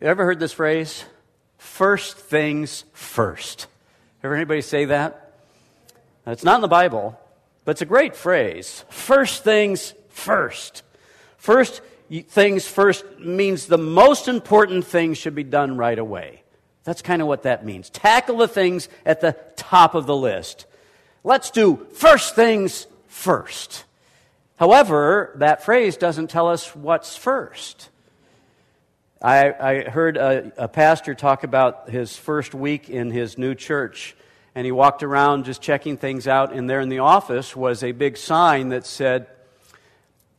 You ever heard this phrase? First things first. Ever anybody say that? It's not in the Bible, but it's a great phrase. First things first. First things first means the most important things should be done right away. That's kind of what that means. Tackle the things at the top of the list. Let's do first things first. However, that phrase doesn't tell us what's first. I, I heard a, a, pastor talk about his first week in his new church, and he walked around just checking things out, and there in the office was a big sign that said,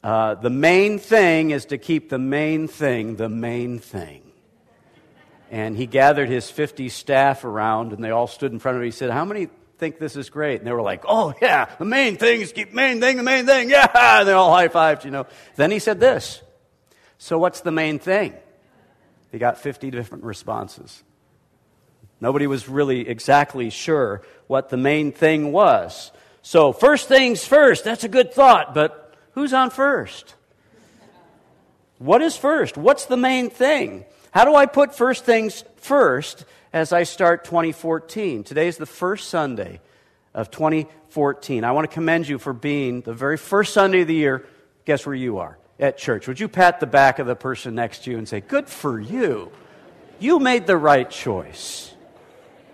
uh, The main thing is to keep the main thing the main thing. And he gathered his 50 staff around, and they all stood in front of him. He said, How many think this is great? And they were like, Oh, yeah, the main thing is keep main thing, the main thing, yeah. And they all high fived, you know. Then he said this So, what's the main thing? He got 50 different responses. Nobody was really exactly sure what the main thing was. So, first things first, that's a good thought, but who's on first? What is first? What's the main thing? How do I put first things first as I start 2014? Today is the first Sunday of 2014. I want to commend you for being the very first Sunday of the year. Guess where you are? At church, would you pat the back of the person next to you and say, Good for you? You made the right choice.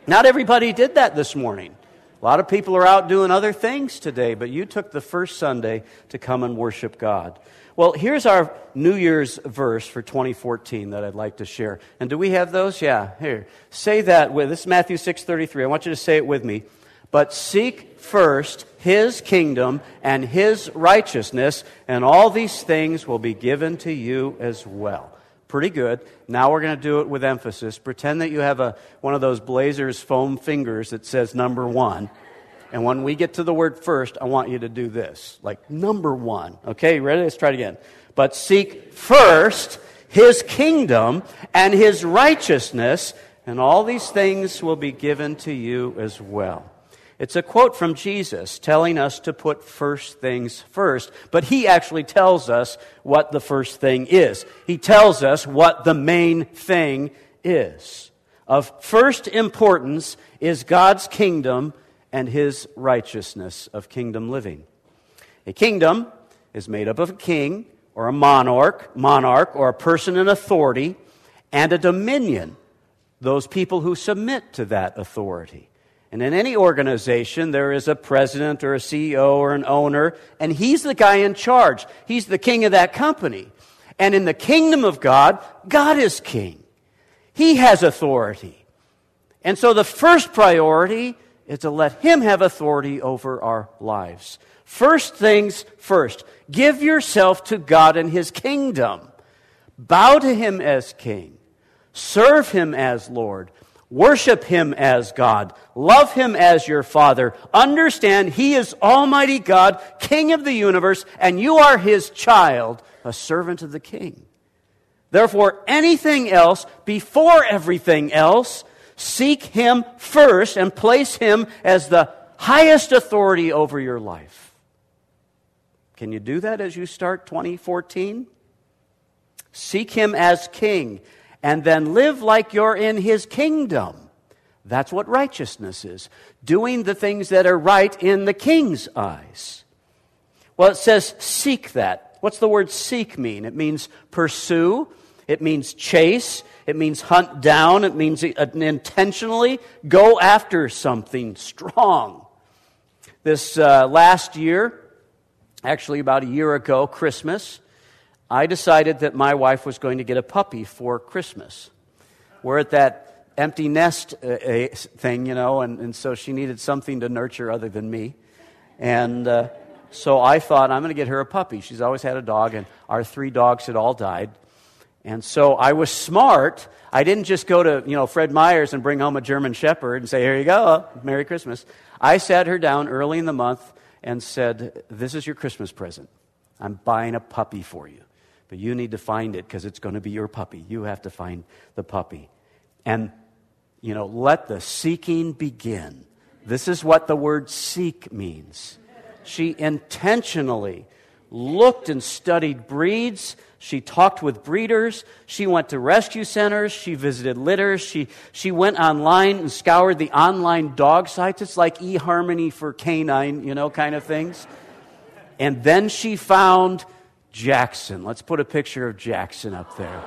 Not everybody did that this morning. A lot of people are out doing other things today, but you took the first Sunday to come and worship God. Well, here's our New Year's verse for 2014 that I'd like to share. And do we have those? Yeah, here. Say that with this is Matthew 6:33. I want you to say it with me. But seek first his kingdom and his righteousness, and all these things will be given to you as well. Pretty good. Now we're going to do it with emphasis. Pretend that you have a, one of those Blazers foam fingers that says number one. And when we get to the word first, I want you to do this like number one. Okay, ready? Let's try it again. But seek first his kingdom and his righteousness, and all these things will be given to you as well. It's a quote from Jesus telling us to put first things first, but he actually tells us what the first thing is. He tells us what the main thing is. Of first importance is God's kingdom and his righteousness of kingdom living. A kingdom is made up of a king or a monarch, monarch or a person in authority and a dominion, those people who submit to that authority. And in any organization, there is a president or a CEO or an owner, and he's the guy in charge. He's the king of that company. And in the kingdom of God, God is king. He has authority. And so the first priority is to let him have authority over our lives. First things first. Give yourself to God and his kingdom. Bow to him as king. Serve him as Lord. Worship Him as God. Love Him as your Father. Understand He is Almighty God, King of the universe, and you are His child, a servant of the King. Therefore, anything else, before everything else, seek Him first and place Him as the highest authority over your life. Can you do that as you start 2014? Seek Him as King and then live like you're in his kingdom. That's what righteousness is doing the things that are right in the king's eyes. Well, it says seek that. What's the word seek mean? It means pursue, it means chase, it means hunt down, it means intentionally go after something strong. This uh, last year, actually about a year ago, Christmas, I decided that my wife was going to get a puppy for Christmas. We're at that empty nest uh, thing, you know, and, and so she needed something to nurture other than me. And uh, so I thought, I'm going to get her a puppy. She's always had a dog, and our three dogs had all died. And so I was smart. I didn't just go to, you know, Fred Meyer's and bring home a German Shepherd and say, here you go, Merry Christmas. I sat her down early in the month and said, this is your Christmas present. I'm buying a puppy for you. But you need to find it because it's going to be your puppy. You have to find the puppy. And, you know, let the seeking begin. This is what the word seek means. She intentionally looked and studied breeds. She talked with breeders. She went to rescue centers. She visited litters. She, she went online and scoured the online dog sites. It's like eHarmony for canine, you know, kind of things. And then she found Jackson. Let's put a picture of Jackson up there.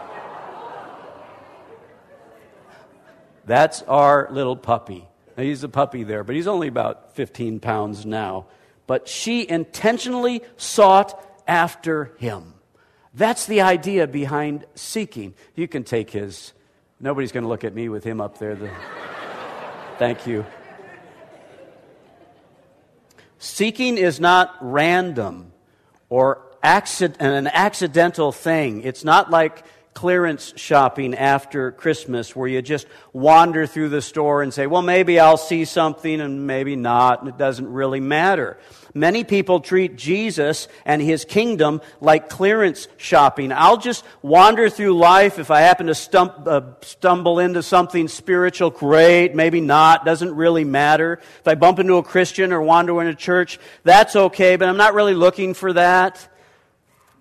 That's our little puppy. Now, he's a puppy there, but he's only about 15 pounds now. But she intentionally sought after him. That's the idea behind seeking. You can take his. Nobody's going to look at me with him up there. The, thank you. Seeking is not random or accident, an accidental thing. It's not like clearance shopping after Christmas where you just wander through the store and say, well, maybe I'll see something and maybe not, and it doesn't really matter. Many people treat Jesus and his kingdom like clearance shopping. I'll just wander through life. If I happen to stump, uh, stumble into something spiritual, great. Maybe not. Doesn't really matter. If I bump into a Christian or wander into a church, that's okay, but I'm not really looking for that.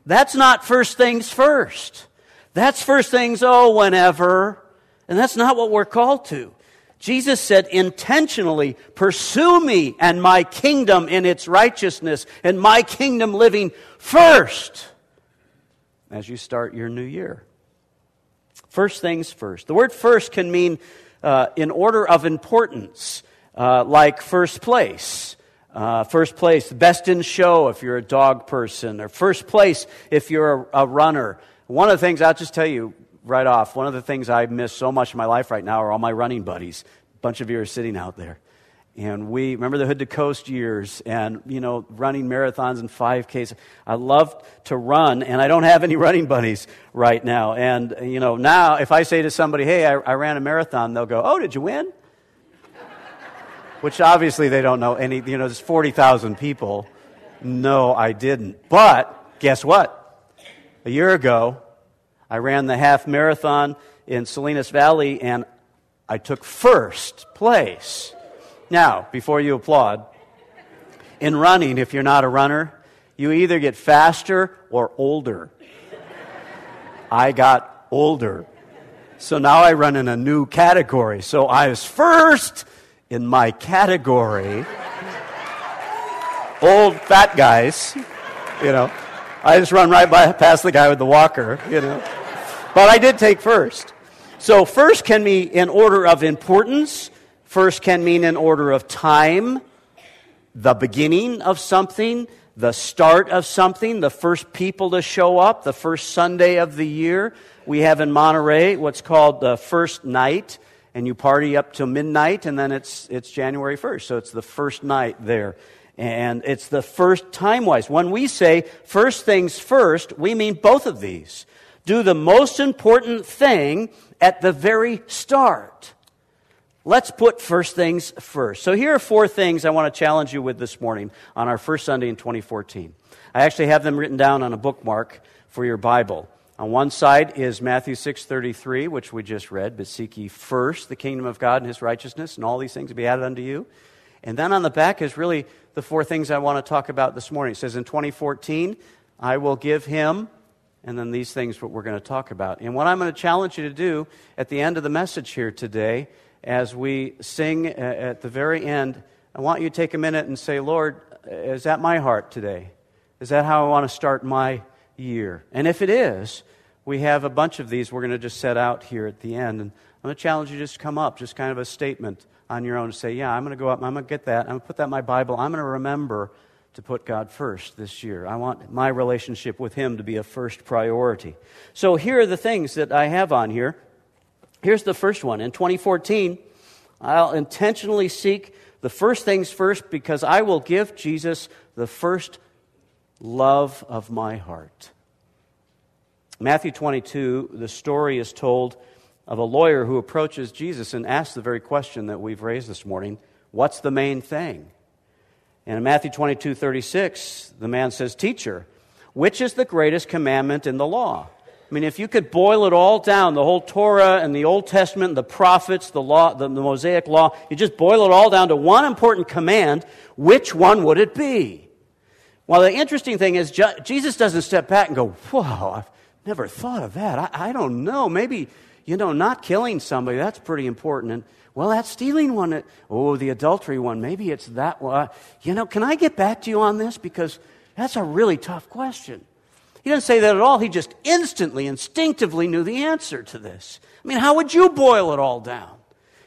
That's not first things first. That's first things, oh, whenever. And that's not what we're called to. Jesus said, intentionally pursue me and my kingdom in its righteousness and my kingdom living first as you start your new year. First things first. The word first can mean uh, in order of importance, uh, like first place. Uh, first place, best in show if you're a dog person, or first place if you're a, a runner. One of the things, I'll just tell you right off, one of the things I miss so much in my life right now are all my running buddies. A bunch of you are sitting out there. And we remember the Hood to Coast years and, you know, running marathons and 5Ks. I love to run, and I don't have any running buddies right now. And, you know, now if I say to somebody, hey, I, I ran a marathon, they'll go, oh, did you win? Which obviously they don't know any, you know, there's 40,000 people. No, I didn't. But guess what? A year ago, I ran the half marathon in Salinas Valley and I took first place. Now, before you applaud, in running, if you're not a runner, you either get faster or older. I got older. So now I run in a new category. So I was first in my category. Old fat guys, you know. I just run right by, past the guy with the walker, you know. But I did take first. So first can mean in order of importance. First can mean in order of time, the beginning of something, the start of something, the first people to show up, the first Sunday of the year. We have in Monterey what's called the first night, and you party up till midnight, and then it's, it's January 1st. So it's the first night there. And it's the first time wise. When we say first things first, we mean both of these. Do the most important thing at the very start. Let's put first things first. So here are four things I want to challenge you with this morning on our first Sunday in 2014. I actually have them written down on a bookmark for your Bible. On one side is Matthew 6:33, which we just read, but seek ye first the kingdom of God and his righteousness, and all these things will be added unto you. And then on the back is really the four things I want to talk about this morning. It says in 2014, I will give him, and then these things what we're going to talk about. And what I'm going to challenge you to do at the end of the message here today, as we sing uh, at the very end, I want you to take a minute and say, Lord, is that my heart today? Is that how I want to start my year? And if it is, we have a bunch of these we're going to just set out here at the end. And I'm going to challenge you just to come up, just kind of a statement on your own to say, Yeah, I'm going to go up, I'm going to get that, I'm going to put that in my Bible, I'm going to remember to put God first this year. I want my relationship with Him to be a first priority. So here are the things that I have on here. Here's the first one. In 2014, I'll intentionally seek the first things first because I will give Jesus the first love of my heart. Matthew 22, the story is told of a lawyer who approaches Jesus and asks the very question that we've raised this morning What's the main thing? And in Matthew 22 36, the man says, Teacher, which is the greatest commandment in the law? I mean, if you could boil it all down, the whole Torah and the Old Testament, the prophets, the law, the, the Mosaic law, you just boil it all down to one important command, which one would it be? Well, the interesting thing is, Jesus doesn't step back and go, Whoa, I've never thought of that. I, I don't know. Maybe, you know, not killing somebody, that's pretty important. And, well, that stealing one, oh, the adultery one, maybe it's that one. Uh, you know, can I get back to you on this? Because that's a really tough question. He didn't say that at all. He just instantly, instinctively knew the answer to this. I mean, how would you boil it all down?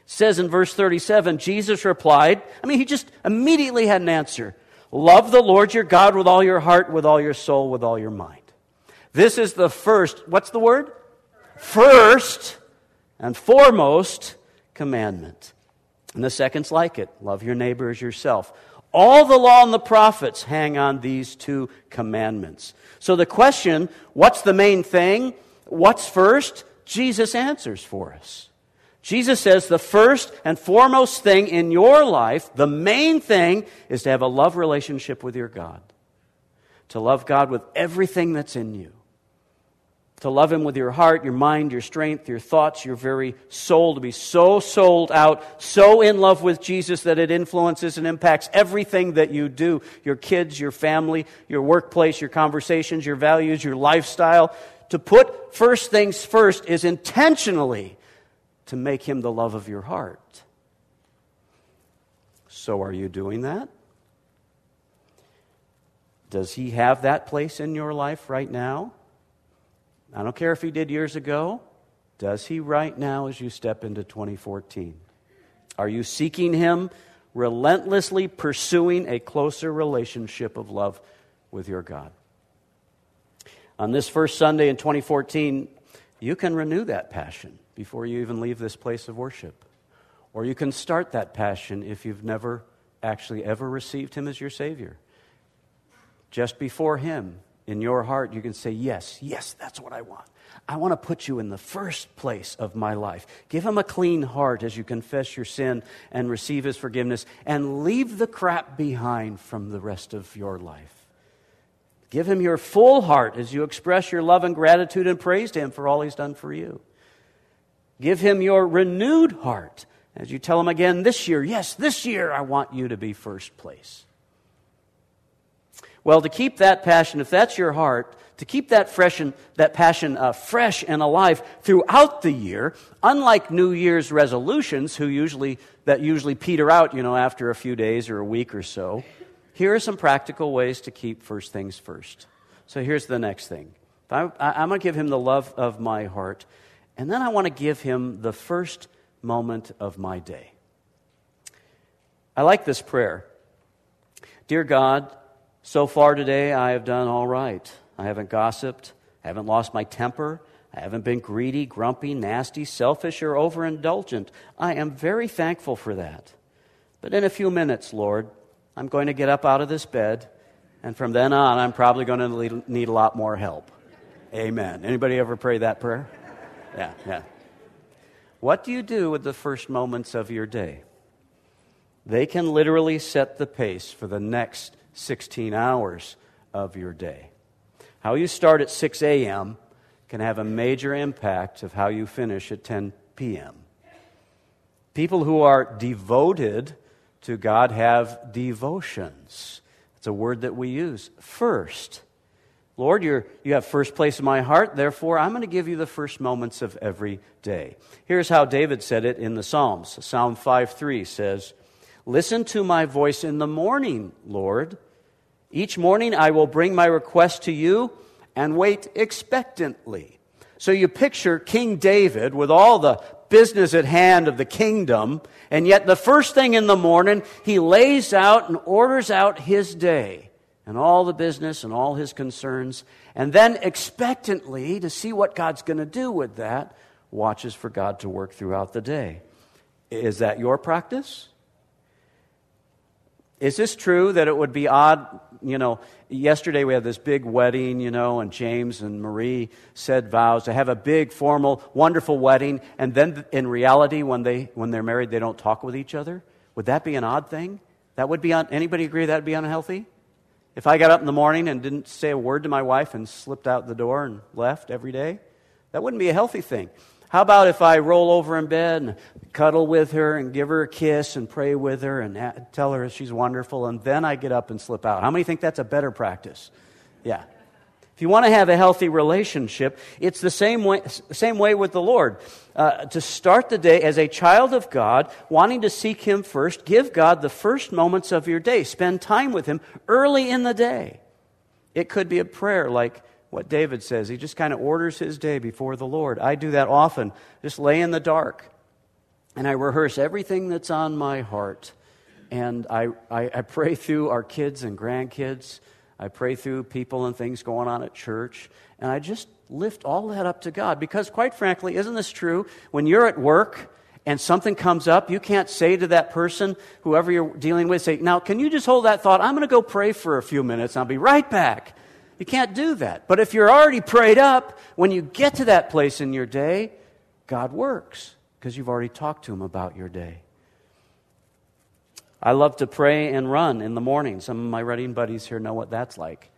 It says in verse 37, Jesus replied, I mean, he just immediately had an answer. Love the Lord your God with all your heart, with all your soul, with all your mind. This is the first, what's the word? First and foremost commandment. And the second's like it love your neighbor as yourself. All the law and the prophets hang on these two commandments. So the question, what's the main thing? What's first? Jesus answers for us. Jesus says the first and foremost thing in your life, the main thing, is to have a love relationship with your God. To love God with everything that's in you to love Him with your heart, your mind, your strength, your thoughts, your very soul, to be so sold out, so in love with Jesus that it influences and impacts everything that you do your kids, your family, your workplace, your conversations, your values, your lifestyle. To put first things first is intentionally to make Him the love of your heart. So, are you doing that? Does He have that place in your life right now? I don't care if he did years ago. Does he right now as you step into 2014? Are you seeking him, relentlessly pursuing a closer relationship of love with your God? On this first Sunday in 2014, you can renew that passion before you even leave this place of worship. Or you can start that passion if you've never actually ever received him as your Savior. Just before him, in your heart, you can say, Yes, yes, that's what I want. I want to put you in the first place of my life. Give him a clean heart as you confess your sin and receive his forgiveness, and leave the crap behind from the rest of your life. Give him your full heart as you express your love and gratitude and praise to him for all he's done for you. Give him your renewed heart as you tell him again this year, yes, this year I want you to be first place. Well, to keep that passion, if that's your heart, to keep that, fresh and, that passion uh, fresh and alive throughout the year, unlike New Year's resolutions, who usually, that usually peter out, you know, after a few days or a week or so, here are some practical ways to keep first things first. So here's the next thing. I, I'm going to give him the love of my heart, and then I want to give him the first moment of my day. I like this prayer. Dear God, so far today, I have done all right. I haven't gossiped, I haven't lost my temper, I haven't been greedy, grumpy, nasty, selfish, or overindulgent. I am very thankful for that. But in a few minutes, Lord, I'm going to get up out of this bed, and from then on, I'm probably going to need a lot more help. Amen. Anybody ever pray that prayer? Yeah, yeah. What do you do with the first moments of your day? They can literally set the pace for the next 16 hours of your day. How you start at 6 a.m. can have a major impact of how you finish at 10 p.m. People who are devoted to God have devotions. It's a word that we use. First. Lord, you're, you have first place in my heart, therefore I'm going to give you the first moments of every day. Here's how David said it in the Psalms. Psalm 5 3 says, Listen to my voice in the morning, Lord. Each morning I will bring my request to you and wait expectantly. So you picture King David with all the business at hand of the kingdom, and yet the first thing in the morning, he lays out and orders out his day and all the business and all his concerns, and then expectantly to see what God's going to do with that, watches for God to work throughout the day. Is that your practice? Is this true that it would be odd? You know, yesterday we had this big wedding, you know, and James and Marie said vows to have a big, formal, wonderful wedding, and then in reality, when, they, when they're married, they don't talk with each other? Would that be an odd thing? That would be, un- anybody agree that would be unhealthy? If I got up in the morning and didn't say a word to my wife and slipped out the door and left every day, that wouldn't be a healthy thing. How about if I roll over in bed and cuddle with her and give her a kiss and pray with her and tell her she's wonderful, and then I get up and slip out? How many think that's a better practice? Yeah. If you want to have a healthy relationship, it's the same way, same way with the Lord. Uh, to start the day as a child of God, wanting to seek Him first, give God the first moments of your day. Spend time with Him early in the day. It could be a prayer like what David says. He just kind of orders his day before the Lord. I do that often. Just lay in the dark and I rehearse everything that's on my heart. And I, I, I pray through our kids and grandkids. I pray through people and things going on at church, and I just lift all that up to God. Because, quite frankly, isn't this true? When you're at work and something comes up, you can't say to that person, whoever you're dealing with, say, Now, can you just hold that thought? I'm going to go pray for a few minutes, and I'll be right back. You can't do that. But if you're already prayed up, when you get to that place in your day, God works because you've already talked to Him about your day. I love to pray and run in the morning. Some of my running buddies here know what that's like.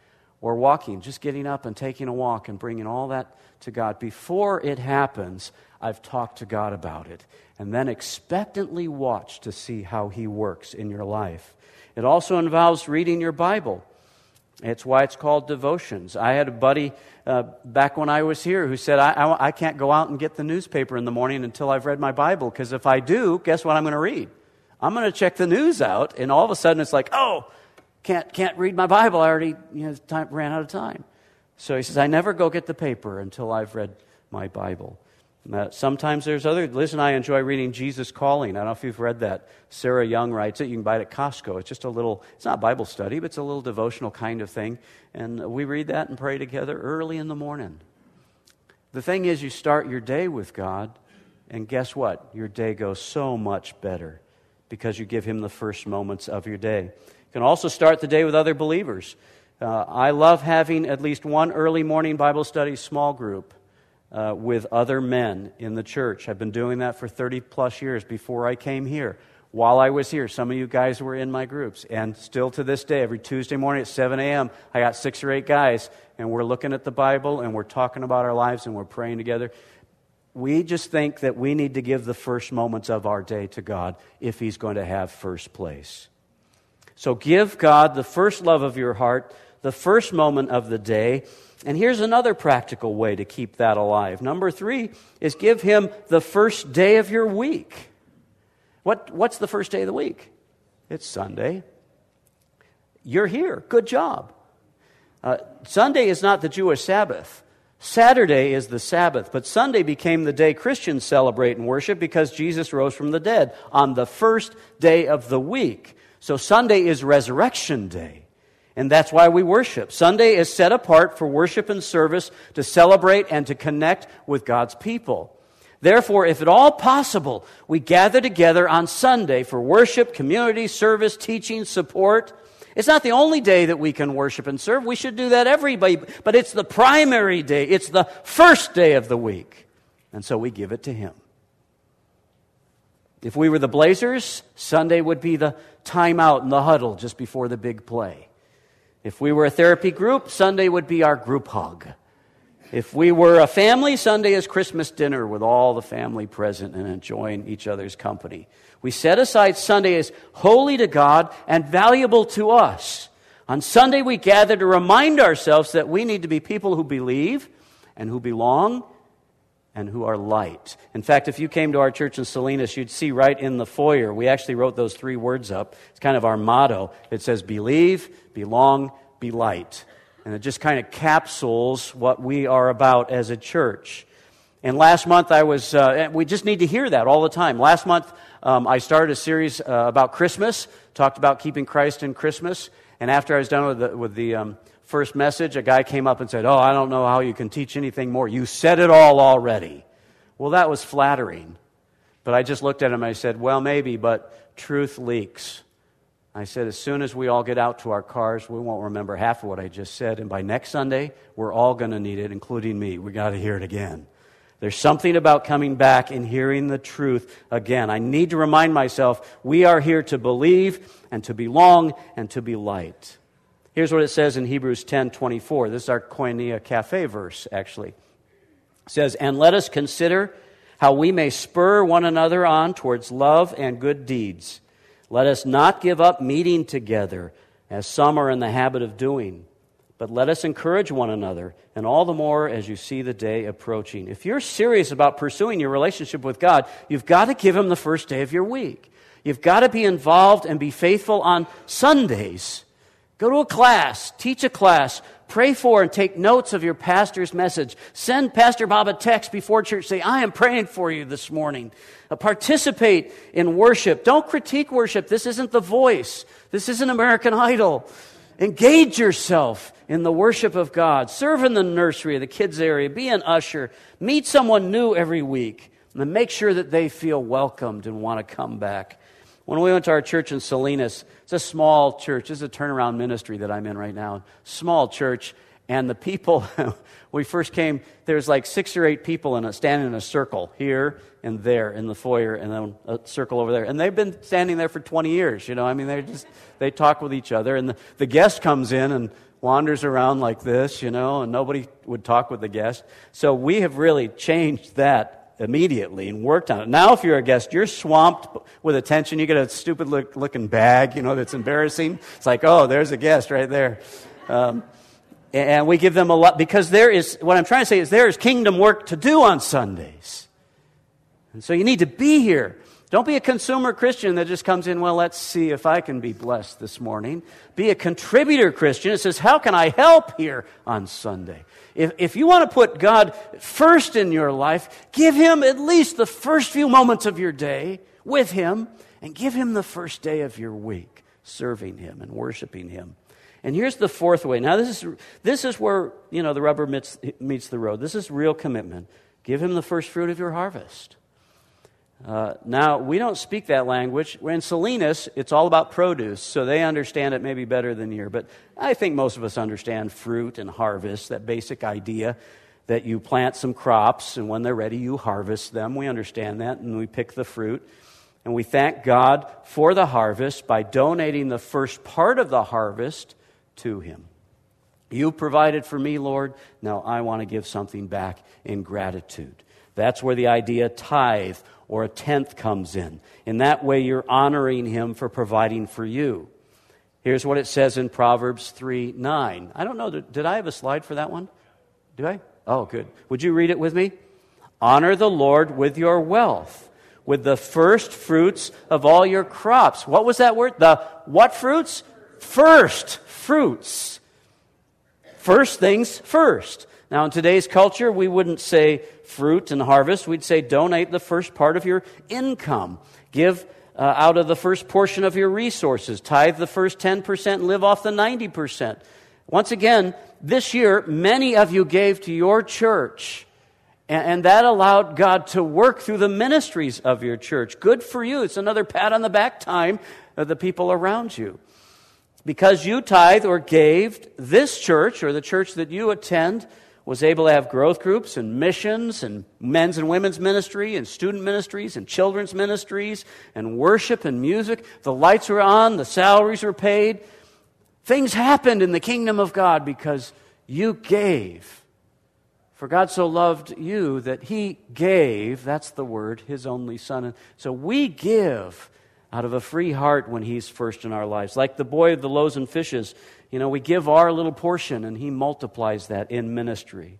Or walking, just getting up and taking a walk and bringing all that to God. Before it happens, I've talked to God about it. And then expectantly watch to see how He works in your life. It also involves reading your Bible. It's why it's called devotions. I had a buddy uh, back when I was here who said, I, I, I can't go out and get the newspaper in the morning until I've read my Bible, because if I do, guess what I'm going to read? I'm going to check the news out, and all of a sudden it's like, oh, can't, can't read my Bible. I already you know, time, ran out of time. So he says, I never go get the paper until I've read my Bible. Uh, sometimes there's other. Liz and I enjoy reading Jesus Calling. I don't know if you've read that. Sarah Young writes it. You can buy it at Costco. It's just a little, it's not Bible study, but it's a little devotional kind of thing. And we read that and pray together early in the morning. The thing is, you start your day with God, and guess what? Your day goes so much better because you give him the first moments of your day. You can also start the day with other believers. Uh, I love having at least one early morning Bible study small group uh, with other men in the church. I've been doing that for 30 plus years before I came here. While I was here, some of you guys were in my groups. And still to this day, every Tuesday morning at 7 a.m., I got six or eight guys, and we're looking at the Bible and we're talking about our lives and we're praying together we just think that we need to give the first moments of our day to God if He's going to have first place. So give God the first love of your heart, the first moment of the day. And here's another practical way to keep that alive. Number three is give Him the first day of your week. What, what's the first day of the week? It's Sunday. You're here. Good job. Uh, Sunday is not the Jewish Sabbath. Saturday is the Sabbath, but Sunday became the day Christians celebrate and worship because Jesus rose from the dead on the first day of the week. So Sunday is Resurrection Day. And that's why we worship. Sunday is set apart for worship and service to celebrate and to connect with God's people. Therefore, if at all possible, we gather together on Sunday for worship, community, service, teaching, support, it's not the only day that we can worship and serve. We should do that every day, but it's the primary day. It's the first day of the week. And so we give it to Him. If we were the Blazers, Sunday would be the timeout and the huddle just before the big play. If we were a therapy group, Sunday would be our group hug. If we were a family, Sunday is Christmas dinner with all the family present and enjoying each other's company. We set aside Sunday as holy to God and valuable to us. On Sunday, we gather to remind ourselves that we need to be people who believe and who belong and who are light. In fact, if you came to our church in Salinas, you'd see right in the foyer, we actually wrote those three words up. It's kind of our motto. It says, believe, belong, be light. And it just kind of capsules what we are about as a church. And last month I was, uh, we just need to hear that all the time. Last month um, I started a series uh, about Christmas, talked about keeping Christ in Christmas. And after I was done with the, with the um, first message, a guy came up and said, Oh, I don't know how you can teach anything more. You said it all already. Well, that was flattering. But I just looked at him and I said, Well, maybe, but truth leaks. I said, as soon as we all get out to our cars, we won't remember half of what I just said. And by next Sunday, we're all going to need it, including me. We got to hear it again. There's something about coming back and hearing the truth again. I need to remind myself we are here to believe and to belong and to be light. Here's what it says in Hebrews 10 24. This is our Koinonia Cafe verse, actually. It says, And let us consider how we may spur one another on towards love and good deeds let us not give up meeting together, as some are in the habit of doing, but let us encourage one another, and all the more as you see the day approaching. If you're serious about pursuing your relationship with God, you've got to give Him the first day of your week. You've got to be involved and be faithful on Sundays. Go to a class, teach a class, pray for and take notes of your pastor's message. Send Pastor Bob a text before church. Say, I am praying for you this morning. Uh, participate in worship. Don't critique worship. This isn't the voice. This isn't American Idol. Engage yourself in the worship of God. Serve in the nursery, the kids' area. Be an usher. Meet someone new every week. And make sure that they feel welcomed and want to come back. When we went to our church in Salinas, it's a small church. It's a turnaround ministry that I'm in right now. Small church. And the people, we first came, there's like six or eight people in a, standing in a circle here and there in the foyer, and then a circle over there. And they've been standing there for 20 years, you know. I mean, they just, they talk with each other. And the, the guest comes in and wanders around like this, you know, and nobody would talk with the guest. So we have really changed that immediately and worked on it. Now, if you're a guest, you're swamped with attention. You get a stupid look, looking bag, you know, that's embarrassing. It's like, oh, there's a guest right there. Um, and we give them a lot because there is, what I'm trying to say is there is kingdom work to do on Sundays. And so you need to be here. Don't be a consumer Christian that just comes in, well, let's see if I can be blessed this morning. Be a contributor Christian. It says, how can I help here on Sunday? If, if you want to put God first in your life, give Him at least the first few moments of your day with Him and give Him the first day of your week serving Him and worshiping Him. And here's the fourth way. Now, this is, this is where, you know, the rubber meets, meets the road. This is real commitment. Give Him the first fruit of your harvest. Uh, now, we don't speak that language. In Salinas, it's all about produce, so they understand it maybe better than here. But I think most of us understand fruit and harvest, that basic idea that you plant some crops, and when they're ready, you harvest them. We understand that, and we pick the fruit. And we thank God for the harvest by donating the first part of the harvest to Him. You provided for me, Lord. Now I want to give something back in gratitude. That's where the idea tithe or a tenth comes in. In that way, you're honoring him for providing for you. Here's what it says in Proverbs 3 9. I don't know, did I have a slide for that one? Do I? Oh, good. Would you read it with me? Honor the Lord with your wealth, with the first fruits of all your crops. What was that word? The what fruits? First fruits. First things first. Now, in today's culture, we wouldn't say fruit and harvest. We'd say donate the first part of your income. Give uh, out of the first portion of your resources. Tithe the first 10% and live off the 90%. Once again, this year, many of you gave to your church. And, and that allowed God to work through the ministries of your church. Good for you. It's another pat on the back time of the people around you. Because you tithe or gave, this church or the church that you attend was able to have growth groups and missions and men's and women's ministry and student ministries and children's ministries and worship and music. The lights were on, the salaries were paid. Things happened in the kingdom of God because you gave. For God so loved you that he gave, that's the word, his only son. And So we give out of a free heart when he's first in our lives. Like the boy of the loaves and fishes you know, we give our little portion and He multiplies that in ministry.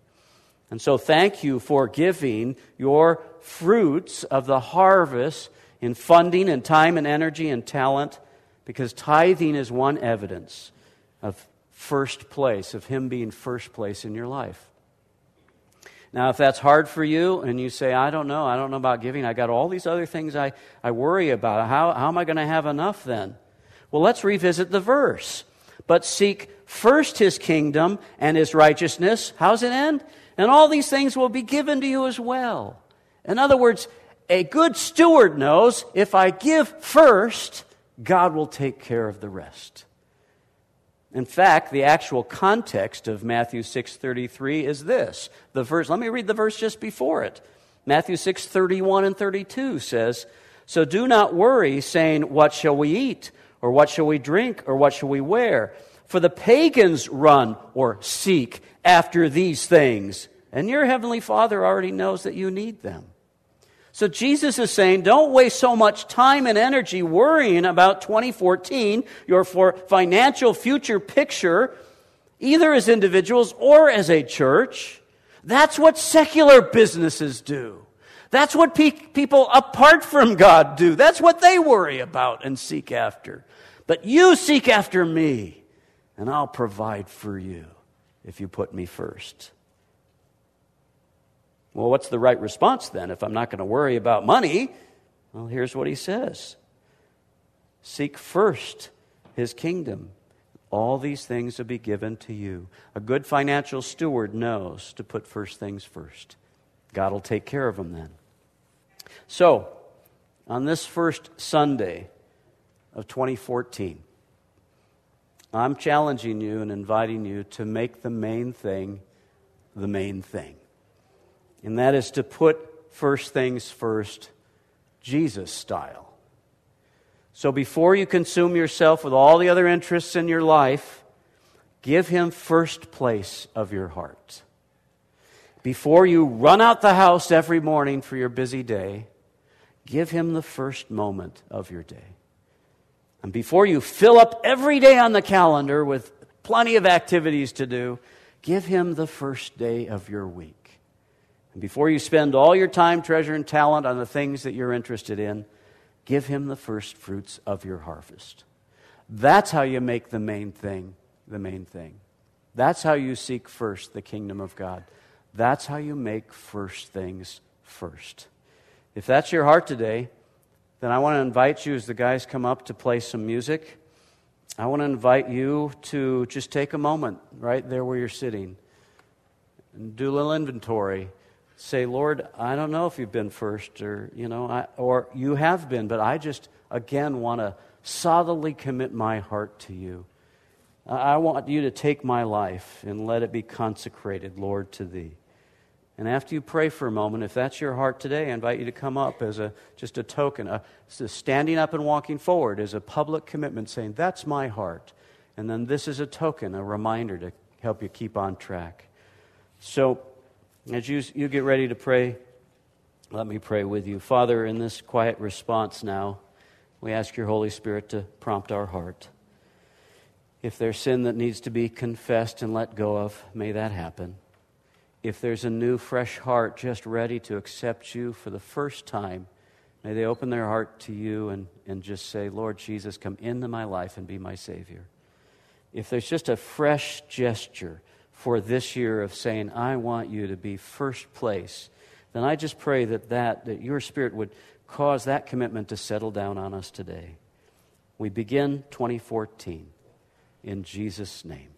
And so, thank you for giving your fruits of the harvest in funding and time and energy and talent, because tithing is one evidence of first place, of Him being first place in your life. Now, if that's hard for you and you say, I don't know, I don't know about giving, I got all these other things I, I worry about, how, how am I going to have enough then? Well, let's revisit the verse but seek first his kingdom and his righteousness. How's it end? And all these things will be given to you as well. In other words, a good steward knows if I give first, God will take care of the rest. In fact, the actual context of Matthew 6:33 is this. The verse, let me read the verse just before it. Matthew 6:31 and 32 says, "So do not worry saying, what shall we eat?" Or what shall we drink? Or what shall we wear? For the pagans run or seek after these things. And your heavenly Father already knows that you need them. So Jesus is saying, don't waste so much time and energy worrying about 2014, your financial future picture. either as individuals or as a church. That's what secular businesses do. That's what pe- people apart from God do. That's what they worry about and seek after. But you seek after me, and I'll provide for you if you put me first. Well, what's the right response then if I'm not going to worry about money? Well, here's what he says Seek first his kingdom. All these things will be given to you. A good financial steward knows to put first things first. God will take care of them then. So, on this first Sunday of 2014, I'm challenging you and inviting you to make the main thing the main thing. And that is to put first things first, Jesus style. So before you consume yourself with all the other interests in your life, give Him first place of your heart. Before you run out the house every morning for your busy day, give Him the first moment of your day. And before you fill up every day on the calendar with plenty of activities to do, give Him the first day of your week. And before you spend all your time, treasure, and talent on the things that you're interested in, give him the first fruits of your harvest. That's how you make the main thing the main thing. That's how you seek first the kingdom of God. That's how you make first things first. If that's your heart today, then I want to invite you as the guys come up to play some music. I want to invite you to just take a moment right there where you're sitting and do a little inventory say, Lord, I don't know if you've been first or, you know, I, or you have been, but I just, again, want to solidly commit my heart to you. I want you to take my life and let it be consecrated, Lord, to thee. And after you pray for a moment, if that's your heart today, I invite you to come up as a, just a token. A, standing up and walking forward as a public commitment saying, That's my heart. And then this is a token, a reminder to help you keep on track. So, as you, you get ready to pray, let me pray with you. Father, in this quiet response now, we ask your Holy Spirit to prompt our heart. If there's sin that needs to be confessed and let go of, may that happen. If there's a new, fresh heart just ready to accept you for the first time, may they open their heart to you and, and just say, Lord Jesus, come into my life and be my Savior. If there's just a fresh gesture, for this year of saying, I want you to be first place, then I just pray that, that, that your spirit would cause that commitment to settle down on us today. We begin 2014 in Jesus' name.